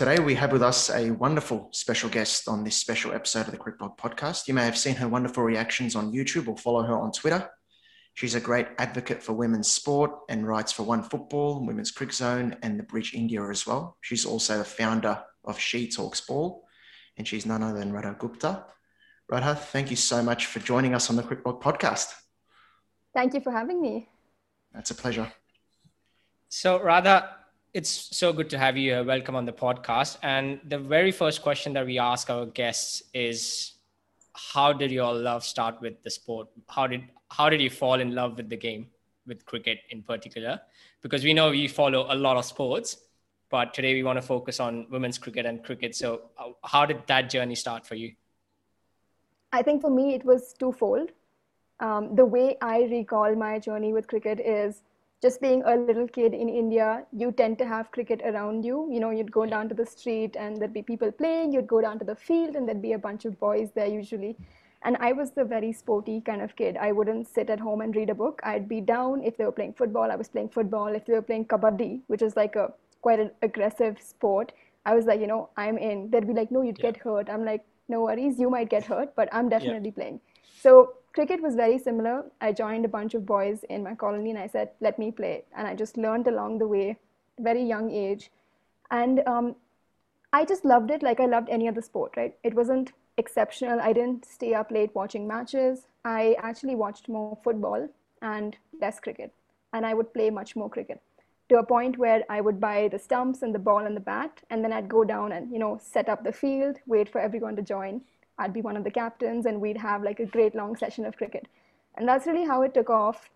Today we have with us a wonderful special guest on this special episode of the CricBlog podcast. You may have seen her wonderful reactions on YouTube or follow her on Twitter. She's a great advocate for women's sport and writes for OneFootball, Women's CricZone, and the Bridge India as well. She's also the founder of She Talks Ball, and she's none other than Radha Gupta. Radha, thank you so much for joining us on the CricBlog podcast. Thank you for having me. That's a pleasure. So, Radha, it's so good to have you here. Welcome on the podcast. And the very first question that we ask our guests is how did your love start with the sport? How did how did you fall in love with the game, with cricket in particular? Because we know you follow a lot of sports, but today we want to focus on women's cricket and cricket. So, uh, how did that journey start for you? I think for me, it was twofold. Um, the way I recall my journey with cricket is just being a little kid in India, you tend to have cricket around you. You know, you'd go down to the street and there'd be people playing, you'd go down to the field and there'd be a bunch of boys there usually. And I was the very sporty kind of kid. I wouldn't sit at home and read a book. I'd be down if they were playing football, I was playing football. If they were playing kabaddi, which is like a quite an aggressive sport, I was like, you know, I'm in. They'd be like, no, you'd yeah. get hurt. I'm like, no worries, you might get hurt, but I'm definitely yeah. playing. So cricket was very similar. I joined a bunch of boys in my colony and I said, let me play. And I just learned along the way, very young age. And um, I just loved it like I loved any other sport, right? It wasn't exceptional. I didn't stay up late watching matches. I actually watched more football and less cricket. And I would play much more cricket to a point where I would buy the stumps and the ball and the bat. And then I'd go down and, you know, set up the field, wait for everyone to join I'd be one of the captains and we'd have like a great long session of cricket. And that's really how it took off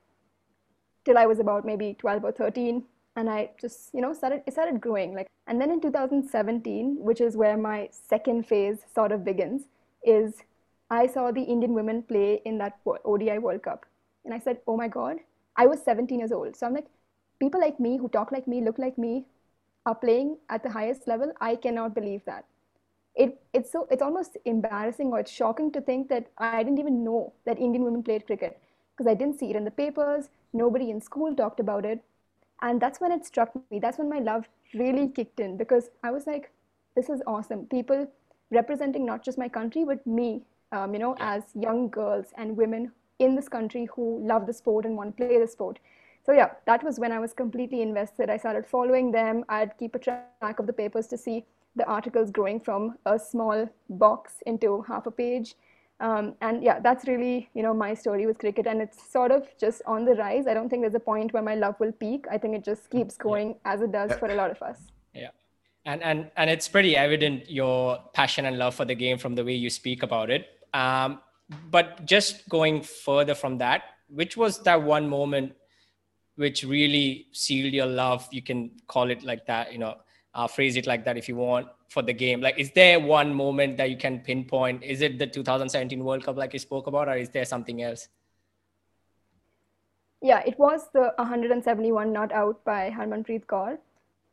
till I was about maybe 12 or 13. And I just, you know, started, it started growing. Like, and then in 2017, which is where my second phase sort of begins, is I saw the Indian women play in that ODI World Cup. And I said, oh my God, I was 17 years old. So I'm like, people like me who talk like me, look like me, are playing at the highest level. I cannot believe that it it's so it's almost embarrassing or it's shocking to think that I didn't even know that Indian women played cricket because I didn't see it in the papers. Nobody in school talked about it, and that's when it struck me. That's when my love really kicked in because I was like, this is awesome. People representing not just my country but me, um, you know, as young girls and women in this country who love the sport and want to play the sport. So yeah, that was when I was completely invested. I started following them. I'd keep a track of the papers to see the articles growing from a small box into half a page. Um, and yeah, that's really you know my story with cricket, and it's sort of just on the rise. I don't think there's a point where my love will peak. I think it just keeps going yeah. as it does for a lot of us. Yeah, and and and it's pretty evident your passion and love for the game from the way you speak about it. Um, but just going further from that, which was that one moment which really sealed your love? You can call it like that, you know, uh, phrase it like that if you want for the game. Like is there one moment that you can pinpoint? Is it the 2017 world cup like you spoke about or is there something else? Yeah it was the 171 not out by harmanpreet kaur.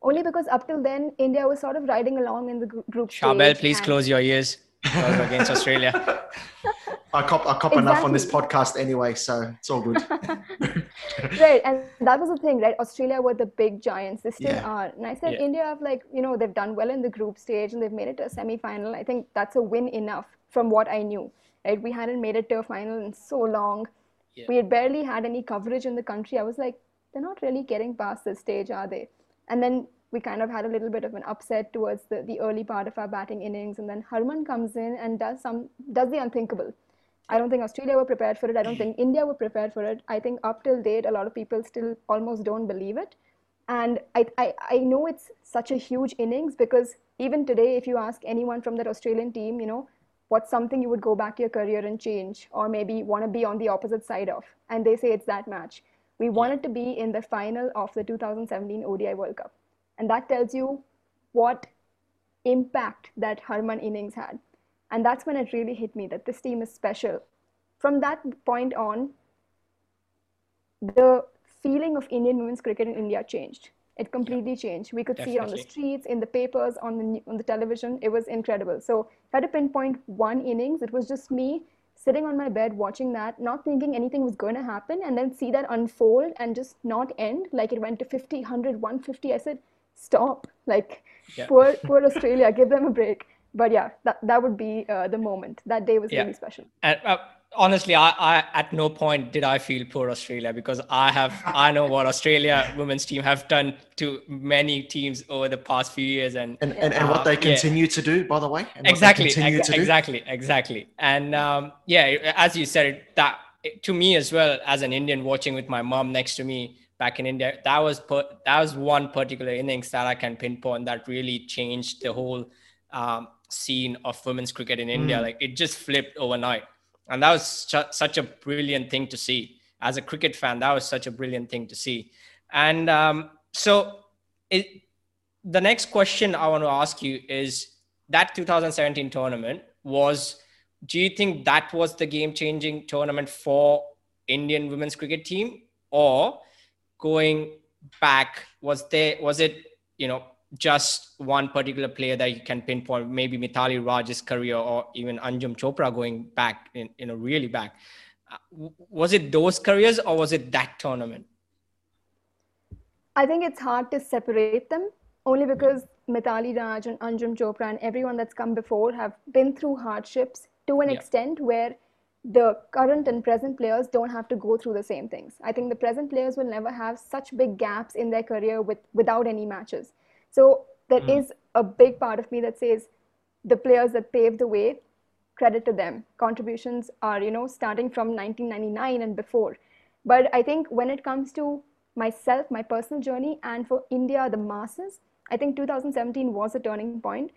Only because up till then india was sort of riding along in the group Charbel, please and... close your ears. Against australia I cop I cop exactly. enough on this podcast anyway, so it's all good. right, and that was the thing, right? Australia were the big giants; they still yeah. are. And I said yeah. India have like you know they've done well in the group stage and they've made it to a semi-final. I think that's a win enough from what I knew. Right, we hadn't made it to a final in so long. Yeah. We had barely had any coverage in the country. I was like, they're not really getting past this stage, are they? And then we kind of had a little bit of an upset towards the, the early part of our batting innings and then Harman comes in and does some does the unthinkable I don't think Australia were prepared for it. I don't think India were prepared for it. I think up till date, a lot of people still almost don't believe it. And I, I, I know it's such a huge innings because even today, if you ask anyone from that Australian team, you know, what's something you would go back your career and change, or maybe want to be on the opposite side of, and they say it's that match. We wanted to be in the final of the 2017 ODI World Cup. And that tells you what impact that Harman innings had. And that's when it really hit me that this team is special. From that point on, the feeling of Indian women's cricket in India changed. It completely changed. We could Definitely. see it on the streets, in the papers, on the on the television. It was incredible. So if I had to pinpoint one innings, it was just me sitting on my bed watching that, not thinking anything was going to happen, and then see that unfold and just not end. Like it went to 50, 100, 150. I said, stop like yeah. poor poor australia give them a break but yeah that, that would be uh, the moment that day was yeah. really special and uh, honestly I, I at no point did i feel poor australia because i have i know what australia women's team have done to many teams over the past few years and and, and, and what they continue yeah. to do by the way exactly ex- exactly exactly and um, yeah as you said that to me as well as an indian watching with my mom next to me back in india that was per, that was one particular innings that i can pinpoint that really changed the whole um, scene of women's cricket in india. Mm. like it just flipped overnight. And that was such a brilliant thing to see. As a cricket fan that was such a brilliant thing to see. And um, so it, the next question i want to ask you is that 2017 tournament was do you think that was the game changing tournament for indian women's cricket team? Or going back was there was it you know just one particular player that you can pinpoint, maybe Mithali Raj's career or even Anjum Chopra going back in, you know, really back. Uh, was it those careers or was it that tournament? I think it's hard to separate them only because Mithali Raj and Anjum Chopra and everyone that's come before have been through hardships to an yeah. extent where the current and present players don't have to go through the same things. I think the present players will never have such big gaps in their career with without any matches. So there mm. is a big part of me that says the players that paved the way, credit to them. Contributions are, you know, starting from 1999 and before. But I think when it comes to myself, my personal journey, and for India, the masses, I think 2017 was a turning point.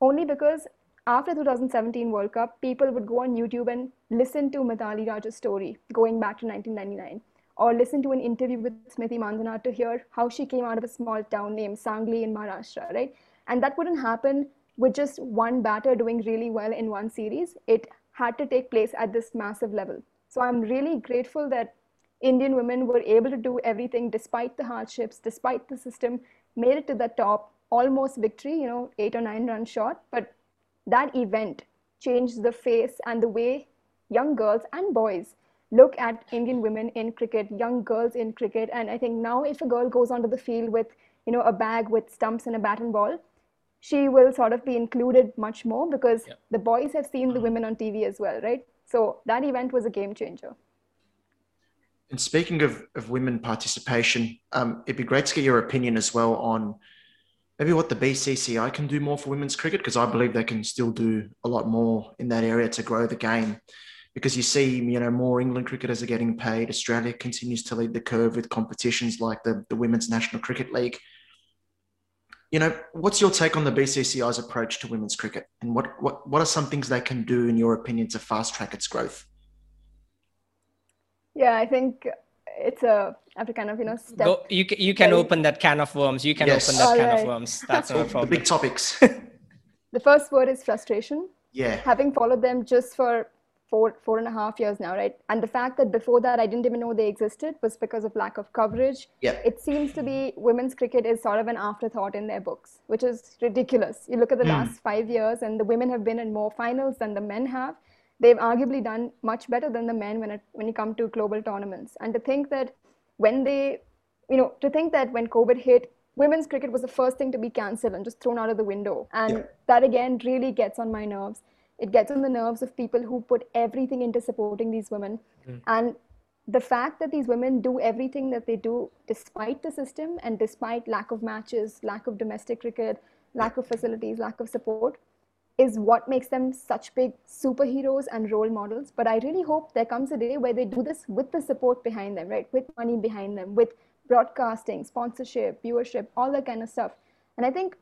Only because after 2017 World Cup, people would go on YouTube and listen to Mithali Raj's story going back to 1999 or listen to an interview with Smriti Mandhana to hear how she came out of a small town named Sangli in Maharashtra, right? And that wouldn't happen with just one batter doing really well in one series. It had to take place at this massive level. So I'm really grateful that Indian women were able to do everything despite the hardships, despite the system, made it to the top, almost victory, you know, eight or nine runs short. But that event changed the face and the way young girls and boys look at Indian women in cricket, young girls in cricket. And I think now if a girl goes onto the field with, you know, a bag with stumps and a bat and ball, she will sort of be included much more because yeah. the boys have seen the mm-hmm. women on TV as well, right? So that event was a game changer. And speaking of, of women participation, um, it'd be great to get your opinion as well on maybe what the BCCI can do more for women's cricket, because I believe they can still do a lot more in that area to grow the game because you see, you know, more England cricketers are getting paid. Australia continues to lead the curve with competitions like the, the Women's National Cricket League. You know, what's your take on the BCCI's approach to women's cricket, and what what what are some things they can do, in your opinion, to fast track its growth? Yeah, I think it's a I have to kind of you know step. Go, you can, you can open that can of worms. You can yes. open that can right. of worms. That's no problem. The big topics. the first word is frustration. Yeah. Having followed them just for four four and a half years now right? And the fact that before that i didn't even know they existed was because of lack of coverage. Yeah. It seems to be women's cricket is sort of an afterthought in their books which is ridiculous. You look at the mm. last five years and the women have been in more finals than the men have. They've arguably done much better than the men when it when you come to global tournaments. And to think that when they you know to think that when covid hit women's cricket was the first thing to be cancelled and just thrown out of the window. And yeah. that again really gets on my nerves it gets on the nerves of people who put everything into supporting these women. Mm. and the fact that these women do everything that they do despite the system and despite lack of matches lack of domestic cricket lack of facilities lack of support is what makes them such big superheroes and role models. But i really hope there comes a day where they do this with the support behind them right? With money behind them with broadcasting sponsorship viewership all that kind of stuff. And i think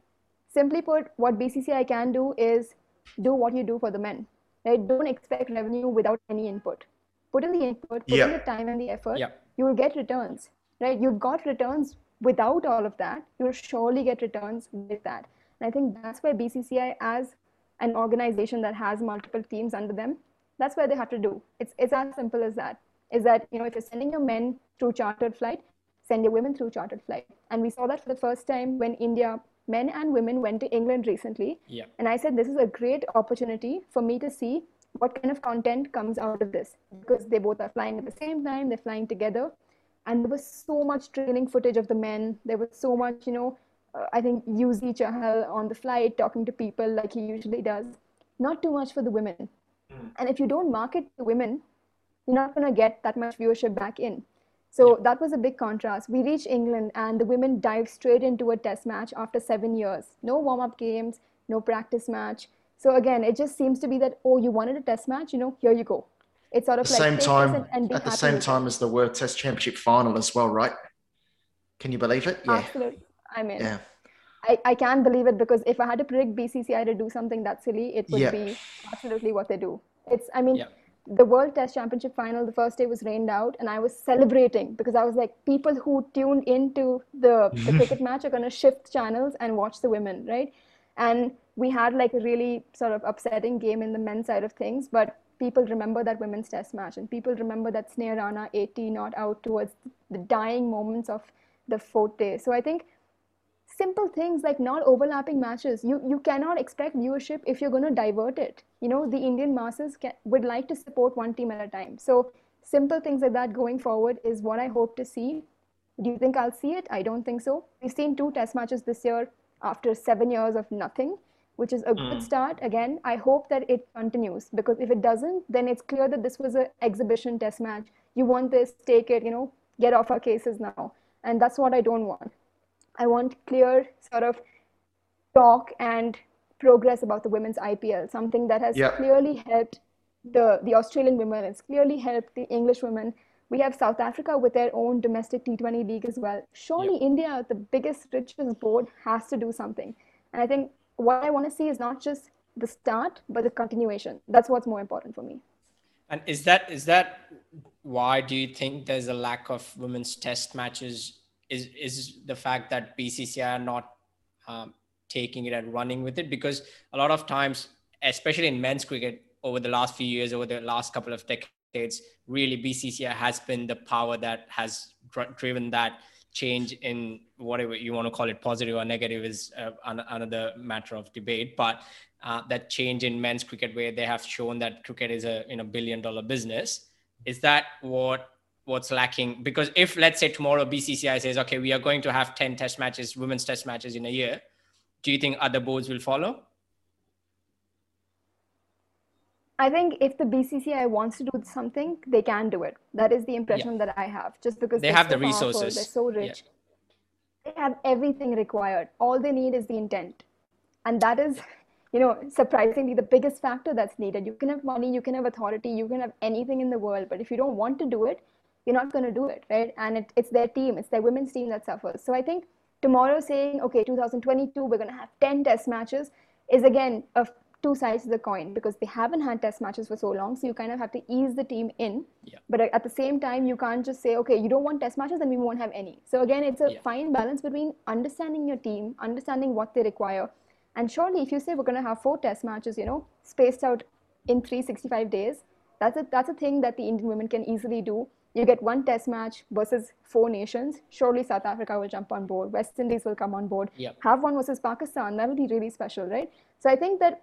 simply put what bcci can do is do what you do for the men. Right? Don't expect revenue without any input. Put in the input, put yeah. in the time and the effort. Yeah. You will get returns. Right? You've got returns without all of that. You'll surely get returns with that. And I think that's where BCCI, as an organization that has multiple teams under them, that's where they have to do. It's it's as simple as that. Is that you know if you're sending your men through chartered flight, send your women through chartered flight. And we saw that for the first time when India men and women went to England recently. Yeah. And I said, this is a great opportunity for me to see what kind of content comes out of this because they both are flying at the same time, they're flying together. And there was so much training footage of the men. There was so much, you know, uh, I think, Yuzi Chahal on the flight, talking to people like he usually does. Not too much for the women. Mm. And if you don't market to women, you're not going to get that much viewership back in. So that was a big contrast. We reached England and the women dived straight into a test match after seven years. No warm up games, no practice match. So again, it just seems to be that, oh, you wanted a test match, you know, here you go. It's sort of the like same time and, at the same time as the World Test Championship final as well, right? Can you believe it? Yeah. Absolutely. I mean, yeah. I, I can believe it because if I had to predict BCCI to do something that silly, it would yeah. be absolutely what they do. It's, I mean, yeah. The World Test Championship final, the first day was rained out, and I was celebrating because I was like, people who tuned into the, the cricket match are going to shift channels and watch the women, right? And we had like a really sort of upsetting game in the men's side of things, but people remember that women's test match and people remember that Sneha Rana 80 not out towards the dying moments of the fourth day. So I think simple things like not overlapping matches. You you cannot expect viewership if you're going to divert it. You know the indian masses can, would like to support one team at a time. So simple things like that going forward is what i hope to see. Do you think i'll see it? I don't think so. We've seen two test matches this year after seven years of nothing which is a mm. good start. Again i hope that it continues because if it doesn't then it's clear that this was an exhibition test match. You want this take it you know get off our cases now. And that's what i don't want I want clear sort of talk and progress about the women's IPL, something that has clearly helped the, the Australian women, it's clearly helped the English women. We have South Africa with their own domestic T20 league as well. Surely India, the biggest, richest board, has to do something. And I think what I want to see is not just the start, but the continuation. That's what's more important for me. And is that is that why do you think there's a lack of women's test matches is is the fact that BCCI are not um, taking it and running with it because a lot of times, especially in men's cricket, over the last few years, over the last couple of decades, really BCCI has been the power that has dr- driven that change in whatever you want to call it, positive or negative, is uh, another matter of debate. But uh, that change in men's cricket, where they have shown that cricket is a you know billion dollar business, is that what what's lacking because if let's say tomorrow bcci says okay we are going to have 10 test matches women's test matches in a year do you think other boards will follow I think if the BCCI wants to do something, they can do it. That is the impression yeah. that I have. Just because they have so the resources, they're so rich, yeah. they have everything required. All they need is the intent, and that is, you know, surprisingly the biggest factor that's needed. You can have money, you can have authority, you can have anything in the world, but if you don't want to do it, you're not going to do it, right? And it, it's their team, it's their women's team that suffers. So I think tomorrow saying, okay, 2022, we're going to have 10 test matches is again of two sides of the coin because they haven't had test matches for so long. So you kind of have to ease the team in. Yeah. But at the same time, you can't just say, okay, you don't want test matches, then we won't have any. So again, it's a yeah. fine balance between understanding your team, understanding what they require. And surely, if you say we're going to have four test matches, you know, spaced out in 365 days, that's a, that's a thing that the Indian women can easily do you get one test match versus four nations. Surely South Africa will jump on board. West Indies will come on board. Yep. Have one versus Pakistan. That will be really special, right? So I think that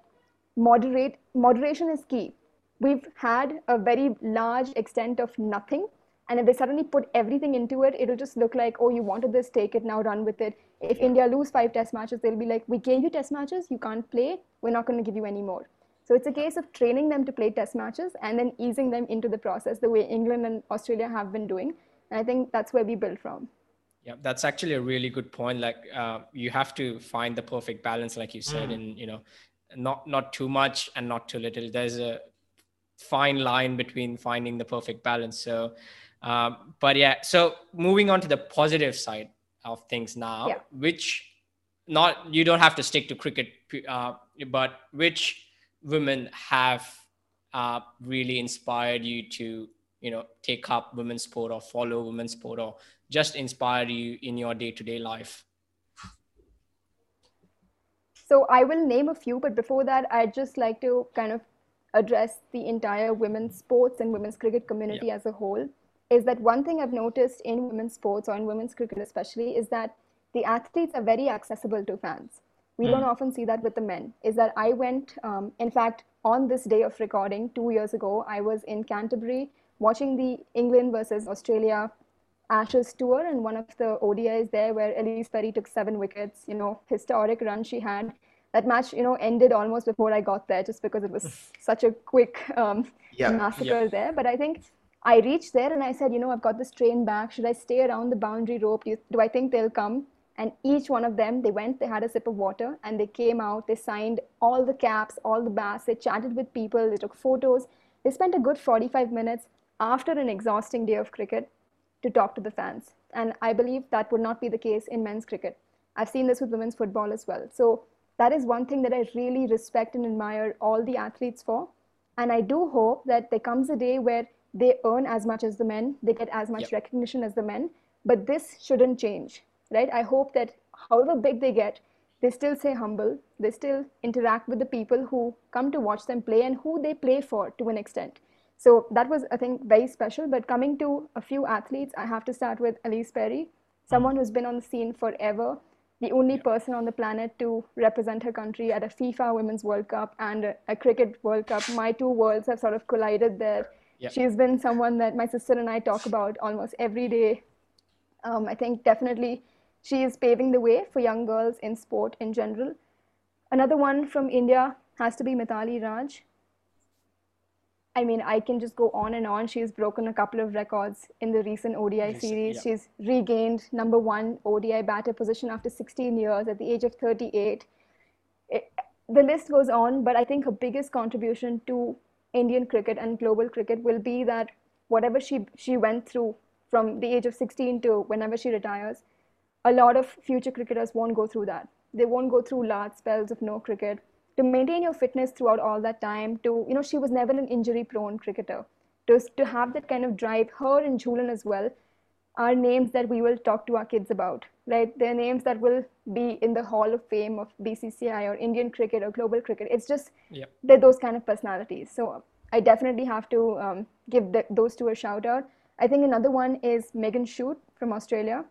moderate moderation is key. We've had a very large extent of nothing. And if they suddenly put everything into it, it'll just look like, oh, you wanted this, take it now, run with it. If India lose five test matches, they'll be like, we gave you test matches, you can't play, we're not going to give you any more. So it's a case of training them to play test matches and then easing them into the process the way England and Australia have been doing. And I think that's where we build from. Yeah, that's actually a really good point. Like uh, you have to find the perfect balance, like you said, mm. and you know, not not too much and not too little. There's a fine line between finding the perfect balance. So, um, but yeah. So moving on to the positive side of things now, yeah. which not you don't have to stick to cricket, uh, but which women have uh, really inspired you to you know take up women's sport or follow women's sport or just inspire you in your day-to-day life? So i will name a few but before that i'd just like to kind of address the entire women's sports and women's cricket community yeah. as a whole. Is that one thing i've noticed in women's sports or in women's cricket especially is that the athletes are very accessible to fans we mm. don't often see that with the men is that i went um, in fact on this day of recording two years ago i was in canterbury watching the england versus australia Ashes tour and one of the ODIs there where Ellyse Perry took seven wickets, you know, historic run she had. That match, you know, ended almost before I got there just because it was such a quick um, massacre there. But I think I reached there and I said, you know, I've got this train back. Should I stay around the boundary rope? Do, you, do I think they'll come? And each one of them, they went, they had a sip of water, and they came out, they signed all the caps, all the bats, they chatted with people, they took photos. They spent a good 45 minutes after an exhausting day of cricket to talk to the fans. And I believe that would not be the case in men's cricket. I've seen this with women's football as well. So that is one thing that I really respect and admire all the athletes for. And I do hope that there comes a day where they earn as much as the men, they get as much yep. recognition as the men. But this shouldn't change, right? I hope that however big they get, they still stay humble, they still interact with the people who come to watch them play and who they play for to an extent. So that was, I think, very special. But coming to a few athletes, I have to start with Ellyse Perry, someone who's been on the scene forever, the only person on the planet to represent her country at a FIFA Women's World Cup and a, a Cricket World Cup. My two worlds have sort of collided there. Yep. She's been someone that my sister and I talk about almost every day. Um, I think definitely she is paving the way for young girls in sport in general. Another one from India has to be Mithali Raj. I mean, I can just go on and on. She's broken a couple of records in the recent ODI series. Yeah. She's regained number one ODI batter position after 16 years at the age of 38. It, the list goes on, but I think her biggest contribution to Indian cricket and global cricket will be that whatever she, she went through from the age of 16 to whenever she retires, a lot of future cricketers won't go through that. They won't go through large spells of no cricket. To maintain your fitness throughout all that time to you know she was never an injury prone cricketer. To, to have that kind of drive her and Jhulan as well are names that we will talk to our kids about right? They're names that will be in the hall of fame of bcci or indian cricket or global cricket. It's just yep. they're those kind of personalities. So i definitely have to um, give the, those two a shout out i think another one is megan schutt from australia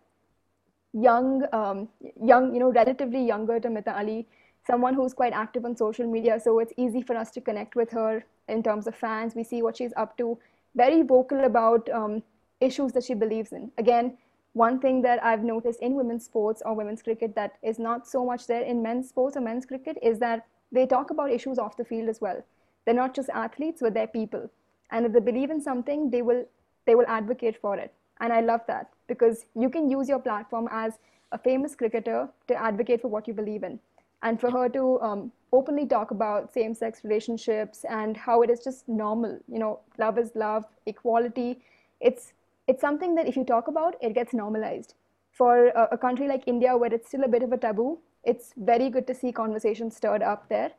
young um, young you know relatively younger to mithali someone who's quite active on social media. So it's easy for us to connect with her in terms of fans. We see what she's up to, very vocal about um, issues that she believes in. Again, one thing that I've noticed in women's sports or women's cricket that is not so much there in men's sports or men's cricket is that they talk about issues off the field as well. They're not just athletes, but they're people. And if they believe in something, they will they will advocate for it. And I love that because you can use your platform as a famous cricketer to advocate for what you believe in. And for her to um, openly talk about same-sex relationships and how it is just normal you know love is love equality it's it's something that if you talk about it gets normalized. For a, a country like india where it's still a bit of a taboo it's very good to see conversations stirred up there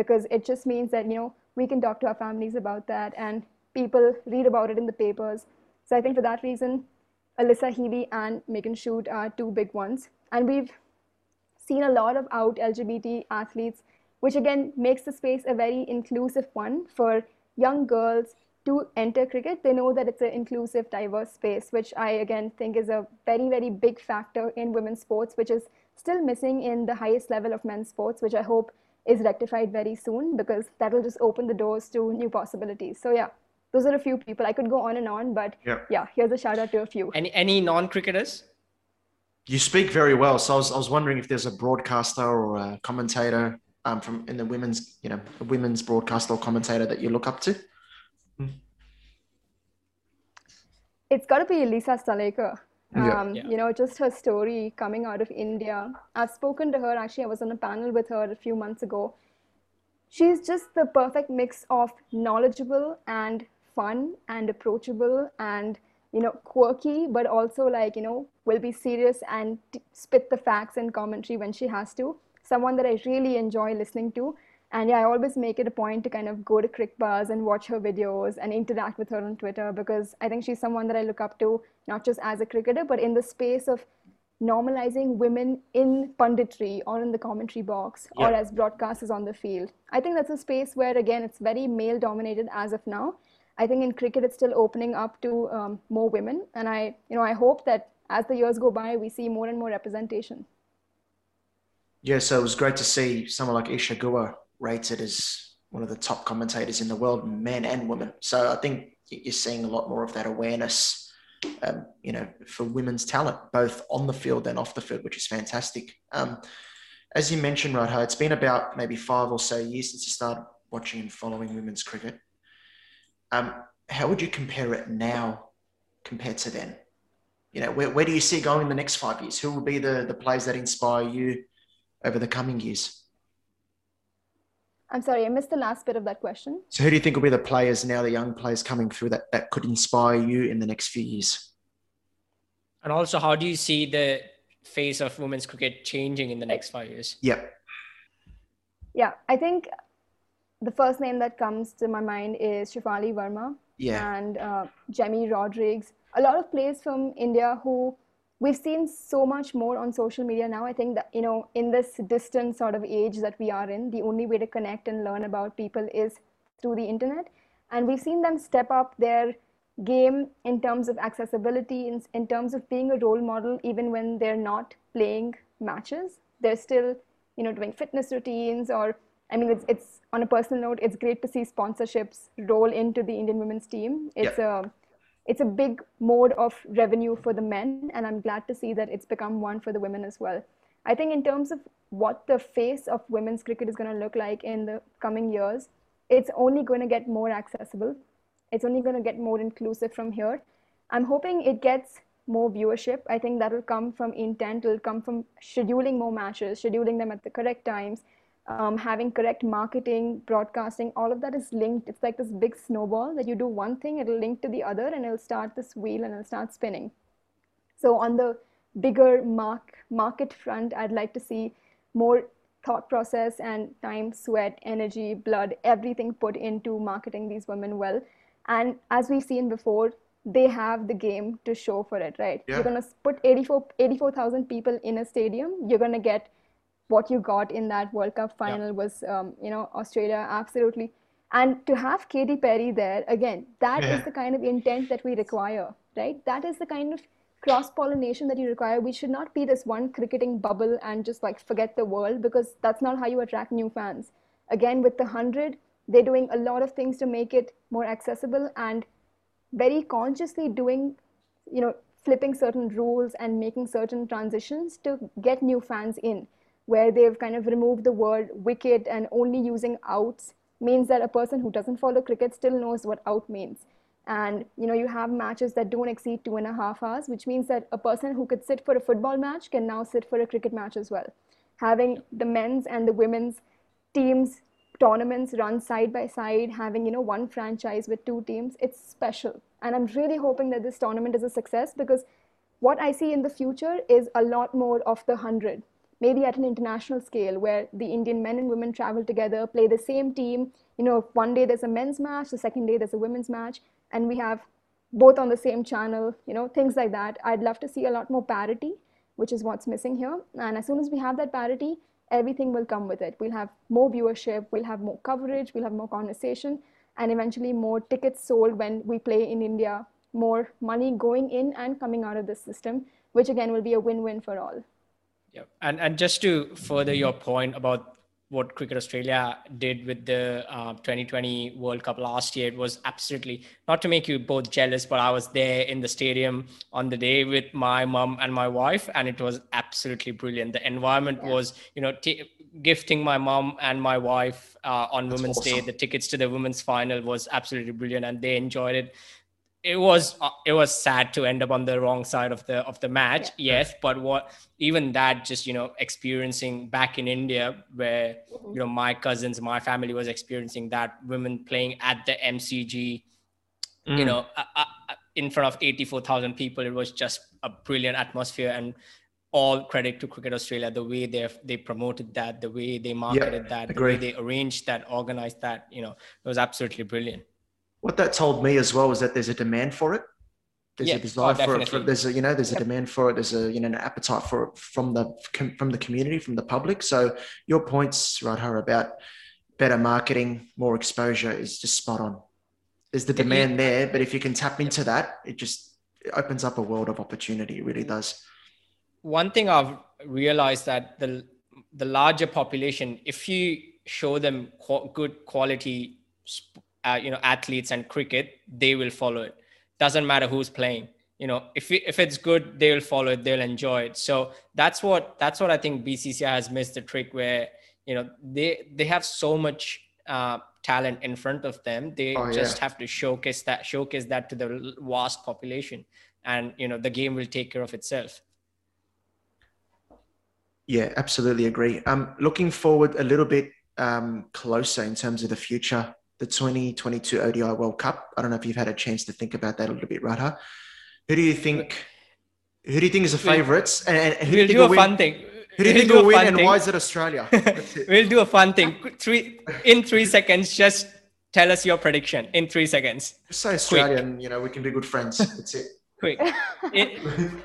because it just means that you know we can talk to our families about that and people read about it in the papers. So i think for that reason alyssa healy and megan schutt are two big ones and we've seen a lot of out LGBT athletes, which again makes the space a very inclusive one for young girls to enter cricket. They know that it's an inclusive, diverse space, which I again think is a very, very big factor in women's sports, which is still missing in the highest level of men's sports, which I hope is rectified very soon because that will just open the doors to new possibilities. So yeah, those are a few people. I could go on and on, but yeah, yeah here's a shout out to a few. Any any non cricketers? You speak very well. So I was, I was wondering if there's a broadcaster or a commentator um, from in the women's, you know, a women's broadcaster or commentator that you look up to. It's got to be Lisa Sthalekar. Um, yeah. You know, just her story coming out of India. I've spoken to her. Actually, I was on a panel with her a few months ago. She's just the perfect mix of knowledgeable and fun and approachable and you know quirky but also like you know will be serious and t- spit the facts and commentary when she has to. Someone that i really enjoy listening to. And yeah i always make it a point to kind of go to Cricbuzz and watch her videos and interact with her on twitter because i think she's someone that i look up to not just as a cricketer but in the space of normalizing women in punditry or in the commentary box yeah. or as broadcasters on the field. I think that's a space where again it's very male dominated as of now I think in cricket it's still opening up to um, more women, and I, you know, I hope that as the years go by, we see more and more representation. Yeah, so it was great to see someone like Isa Guha rated as one of the top commentators in the world, men and women. So I think you're seeing a lot more of that awareness um, you know, for women's talent, both on the field and off the field, which is fantastic. Um, as you mentioned, Radha, it's been about maybe five or so years since you started watching and following women's cricket. Um, how would you compare it now compared to then? You know, where, where do you see going in the next five years? Who will be the, the players that inspire you over the coming years? I'm sorry, I missed the last bit of that question. So, who do you think will be the players now, the young players coming through that, that could inspire you in the next few years? And also, how do you see the face of women's cricket changing in the next five years? Yep. Yeah, I think the first name that comes to my mind is Shafali Verma yeah. and uh, Jemmie Rodrigues. A lot of players from India who we've seen so much more on social media now i think that you know in this distant sort of age that we are in the only way to connect and learn about people is through the internet and we've seen them step up their game in terms of accessibility in, in terms of being a role model even when they're not playing matches they're still you know doing fitness routines or i mean it's it's on a personal note it's great to see sponsorships roll into the indian women's team. It's a it's a big mode of revenue for the men and i'm glad to see that it's become one for the women as well. I think in terms of what the face of women's cricket is going to look like in the coming years it's only going to get more accessible. It's only going to get more inclusive from here. I'm hoping it gets more viewership. I think that will come from intent it'll come from scheduling more matches scheduling them at the correct times um, having correct marketing, broadcasting, all of that is linked. It's like this big snowball that you do one thing, it'll link to the other, and it'll start this wheel and it'll start spinning. So on the bigger mark market front, I'd like to see more thought process and time, sweat, energy, blood, everything put into marketing these women well. And as we've seen before, they have the game to show for it, right? Yeah. You're gonna put 84 84,000 people in a stadium. You're gonna get what you got in that World Cup final yeah. was, um, you know, Australia absolutely. And to have Katy Perry there again, that yeah. is the kind of intent that we require, right? That is the kind of cross pollination that you require. We should not be this one cricketing bubble and just like forget the world because that's not how you attract new fans. Again, with the 100, they're doing a lot of things to make it more accessible and very consciously doing, you know, flipping certain rules and making certain transitions to get new fans in where they've kind of removed the word wicket and only using outs means that a person who doesn't follow cricket still knows what out means. And you know, you have matches that don't exceed two and a half hours, which means that a person who could sit for a football match can now sit for a cricket match as well. Having the men's and the women's teams tournaments run side by side, having you know one franchise with two teams, it's special. And I'm really hoping that this tournament is a success because what I see in the future is a lot more of the hundred maybe at an international scale where the Indian men and women travel together, play the same team. You know, one day there's a men's match, the second day there's a women's match, and we have both on the same channel, you know, things like that. I'd love to see a lot more parity, which is what's missing here. And as soon as we have that parity, everything will come with it. We'll have more viewership, we'll have more coverage, we'll have more conversation, and eventually more tickets sold when we play in India, more money going in and coming out of this system, which again will be a win win for all. Yeah, and and just to further your point about what Cricket Australia did with the uh, 2020 World Cup last year, it was absolutely not to make you both jealous, but I was there in the stadium on the day with my mom and my wife, and it was absolutely brilliant. The environment yeah. was, you know, t- gifting my mom and my wife uh, on That's Women's awesome. Day the tickets to the women's final was absolutely brilliant, and they enjoyed it it was uh, it was sad to end up on the wrong side of the of the match yeah. yes but what even that just you know experiencing back in india where mm-hmm. you know my cousins my family was experiencing that women playing at the mcg mm. you know uh, uh, in front of 84000 people it was just a brilliant atmosphere and all credit to cricket australia the way they they promoted that the way they marketed yeah, that the way they arranged that organized that you know it was absolutely brilliant what that told me as well was that there's a demand for it. There's yeah, a desire oh, for it. For, there's a you know there's a demand for it. There's a you know an appetite for it from the from the community, from the public. So your points, Radha, about better marketing, more exposure is just spot on. There's the demand there, but if you can tap into that, it just it opens up a world of opportunity. It really does. One thing I've realized that the the larger population, if you show them good quality uh, you know athletes and cricket they will follow it. Doesn't matter who's playing. You know if if it's good they'll follow it they'll enjoy it. So that's what that's what i think bcci has missed the trick where you know they they have so much uh, talent in front of them. They oh, just yeah. have to showcase that showcase that to the vast population. And you know the game will take care of itself. Yeah absolutely agree. Um looking forward a little bit um closer in terms of the future the 2022 odi world cup i don't know if you've had a chance to think about that a little bit radha who do you think? Who do you think is the favourites? And, and who we'll do, do a win? fun thing. Who do you we'll think will win, and thing. why is it Australia? It. we'll do a fun thing. Three in three seconds. Just tell us your prediction in three seconds. Just say Australian. Quick. You know, we can be good friends. That's it. Quick. It,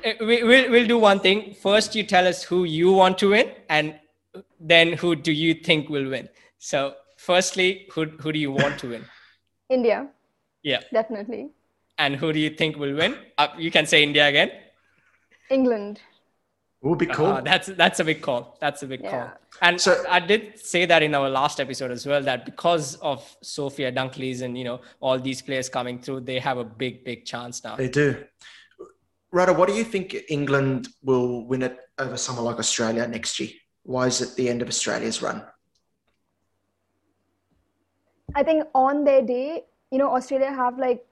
it, we, we'll, we'll do one thing. First, you tell us who you want to win, and then who do you think will win. So, firstly, who who do you want to win? India. Yeah. Definitely. And who do you think will win? Uh, you can say India again. England. Would be cool. Uh, that's that's a big call. That's a big yeah. call. And so I did say that in our last episode as well that because of Sophia Dunkley's and you know all these players coming through, they have a big big chance now. They do. Radha, what do you think England will win it over someone like Australia next year? Why is it the end of Australia's run? I think on their day, you know, Australia have like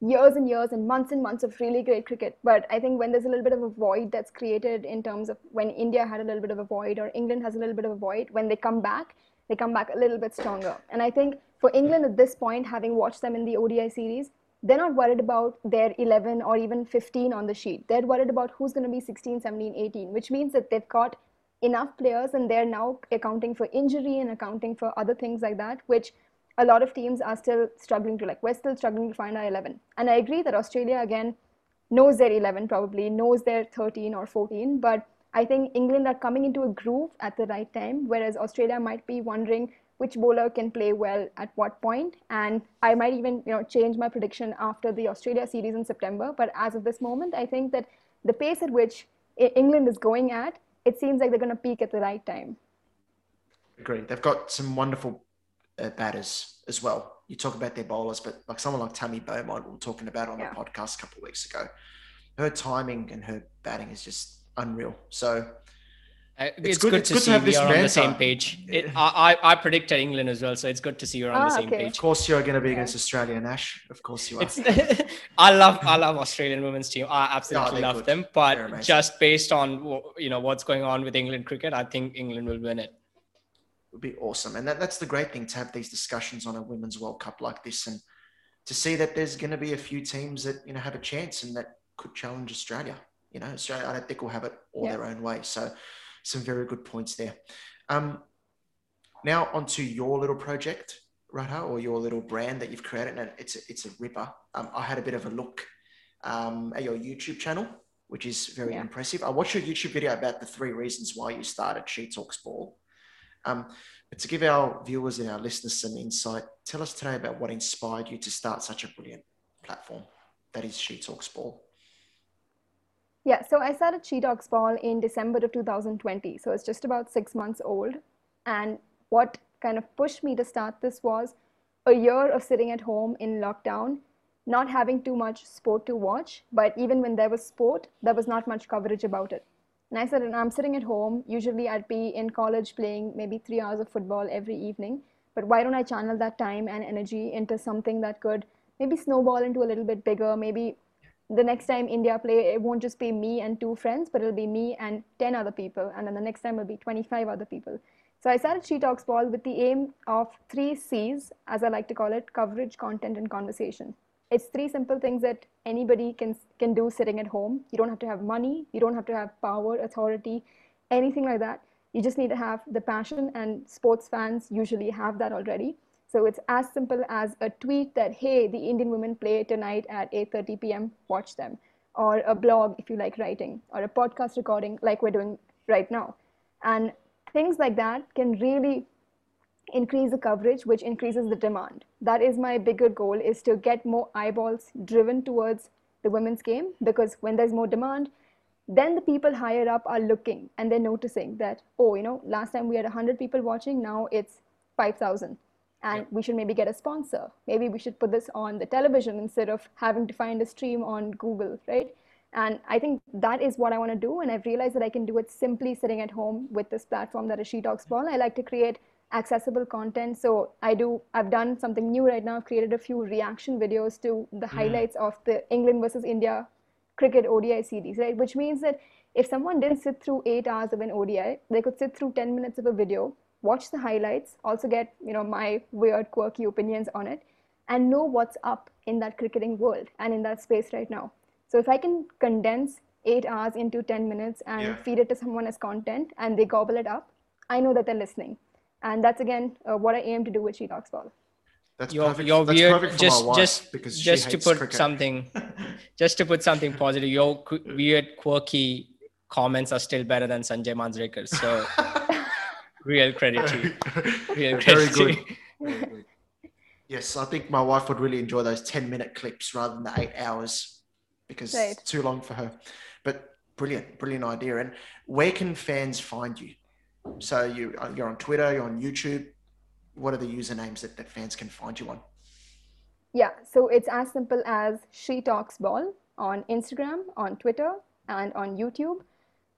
years and years and months and months of really great cricket. But I think when there's a little bit of a void that's created in terms of when India had a little bit of a void or England has a little bit of a void, when they come back, they come back a little bit stronger. And I think for England at this point, having watched them in the ODI series, they're not worried about their 11 or even 15 on the sheet. They're worried about who's going to be 16, 17, 18, which means that they've got enough players and they're now accounting for injury and accounting for other things like that, which a lot of teams are still struggling to like we're still struggling to find our 11 and i agree that australia again knows their 11 probably knows their 13 or 14 but i think england are coming into a groove at the right time whereas australia might be wondering which bowler can play well at what point. And i might even you know change my prediction after the australia series in september but as of this moment i think that the pace at which england is going at it seems like they're going to peak at the right time Great. They've got some wonderful uh, batters as well. You talk about their bowlers, but like someone like Tammy Beaumont, we were talking about on yeah. the podcast a couple of weeks ago. Her timing and her batting is just unreal. So uh, it's, it's, good, good, it's to good see to have we are on the same page. It, I, I predicted England as well, so it's good to see you're on ah, the same okay. page. Of course, you're going to be against Australia, Nash. Of course, you are. I love I love Australian women's team. I absolutely oh, love good. them, but just based on you know what's going on with England cricket, I think England will win it would be awesome. And that, that's the great thing to have these discussions on a Women's World Cup like this and to see that there's going to be a few teams that, you know, have a chance and that could challenge Australia. You know, Australia, I don't think will have it all yeah. their own way. So some very good points there. Um, now onto your little project, Radha, or your little brand that you've created. And it's a, it's a ripper. Um, I had a bit of a look um, at your YouTube channel, which is very yeah. impressive. I watched your YouTube video about the three reasons why you started She Talks Ball. Um, but to give our viewers and our listeners some insight, tell us today about what inspired you to start such a brilliant platform that is She Talks Ball. Yeah, so I started She Talks Ball in December of 2020. So it's just about six months old. And what kind of pushed me to start this was a year of sitting at home in lockdown, not having too much sport to watch. But even when there was sport, there was not much coverage about it. And I said, and I'm sitting at home. Usually I'd be in college playing maybe three hours of football every evening. But why don't I channel that time and energy into something that could maybe snowball into a little bit bigger? Maybe the next time India play, it won't just be me and two friends, but it'll be me and 10 other people. And then the next time it'll be 25 other people. So I started She Talks Ball with the aim of three C's, as I like to call it coverage, content, and conversation it's three simple things that anybody can can do sitting at home you don't have to have money you don't have to have power authority anything like that you just need to have the passion and sports fans usually have that already so it's as simple as a tweet that hey the indian women play tonight at 8:30 p.m. watch them. Or a blog if you like writing. Or a podcast recording like we're doing right now. And things like that can really increase the coverage which increases the demand. That is my bigger goal is to get more eyeballs driven towards the women's game. Because when there's more demand then the people higher up are looking and they're noticing that oh you know last time we had 100 people watching now it's 5000 and we should maybe get a sponsor. Maybe we should put this on the television instead of having to find a stream on Google, right? And I think that is what I want to do. And I've realized that I can do it simply sitting at home with this platform that is She Talks Ball. I like to create accessible content. So I do, I've done something new right now. I've created a few reaction videos to the mm. highlights of the England versus India cricket ODI series, right? Which means that if someone didn't sit through eight hours of an ODI, they could sit through 10 minutes of a video, watch the highlights, also get, you know, my weird, quirky opinions on it, and know what's up in that cricketing world and in that space right now. So if I can condense eight hours into 10 minutes and Yeah. feed it to someone as content and they gobble it up, I know that they're listening. And that's again uh, what I aim to do with She Talks Ball. That's You're, perfect. you're That's weird. perfect for Just, my wife just, because she just to put cricket. something, just to put something positive. Your qu- weird, quirky comments are still better than Sanjay Manjrekar. So, real credit to you. Real credit to good. Very good. Yes, I think my wife would really enjoy those 10 minute clips rather than the eight hours because Right. it's too long for her. But brilliant, brilliant idea. And where can fans find you? So you, you're on Twitter, you're on YouTube. What are the usernames that, that fans can find you on? Yeah, so it's as simple as She Talks Ball on Instagram, on Twitter, and on YouTube.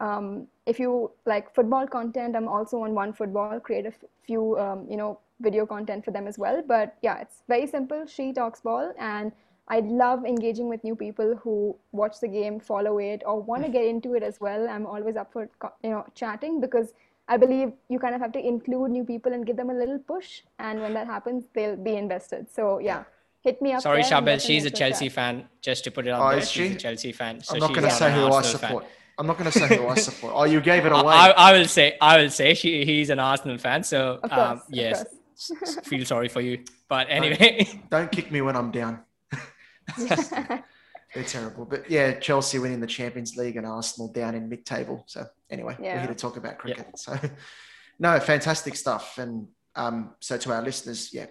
Um, if you like football content, I'm also on OneFootball, create a f- few, um, you know, video content for them as well. But yeah, it's very simple. She Talks Ball, and I love engaging with new people who watch the game, follow it, or want to get into it as well. I'm always up for you know chatting because I believe you kind of have to include new people and give them a little push, and when that happens, they'll be invested. So yeah, hit me up. Sorry, there Shabel. She's a Chelsea chat. fan. Just to put it on Oh, there, is she's a Chelsea fan. So I'm not going to say who I support. fan. Support. I'm not going to say who I support. Oh, you gave it away. I, I will say, I will say, she he's an Arsenal fan. So Of um, yes, course. s- s- feel sorry for you. But anyway, Don't kick me when I'm down. They're terrible. But yeah, Chelsea winning the Champions League and Arsenal down in mid table. So anyway, we're here to talk about cricket. So no, fantastic stuff. And um, so to our listeners, yeah,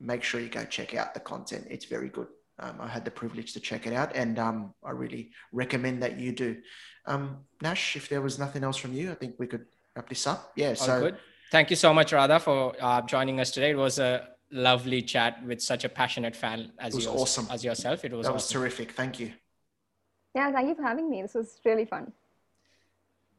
make sure you go check out the content. It's very good. Um, I had the privilege to check it out and um, I really recommend that you do. Um, Nash, if there was nothing else from you, I think we could wrap this up. Yeah. all So good. Thank you so much, Radha, for uh, joining us today. It was a lovely chat with such a passionate fan as you awesome. as yourself. It was that was awesome. terrific. Thank you. yeah, thank you for having me. This was really fun.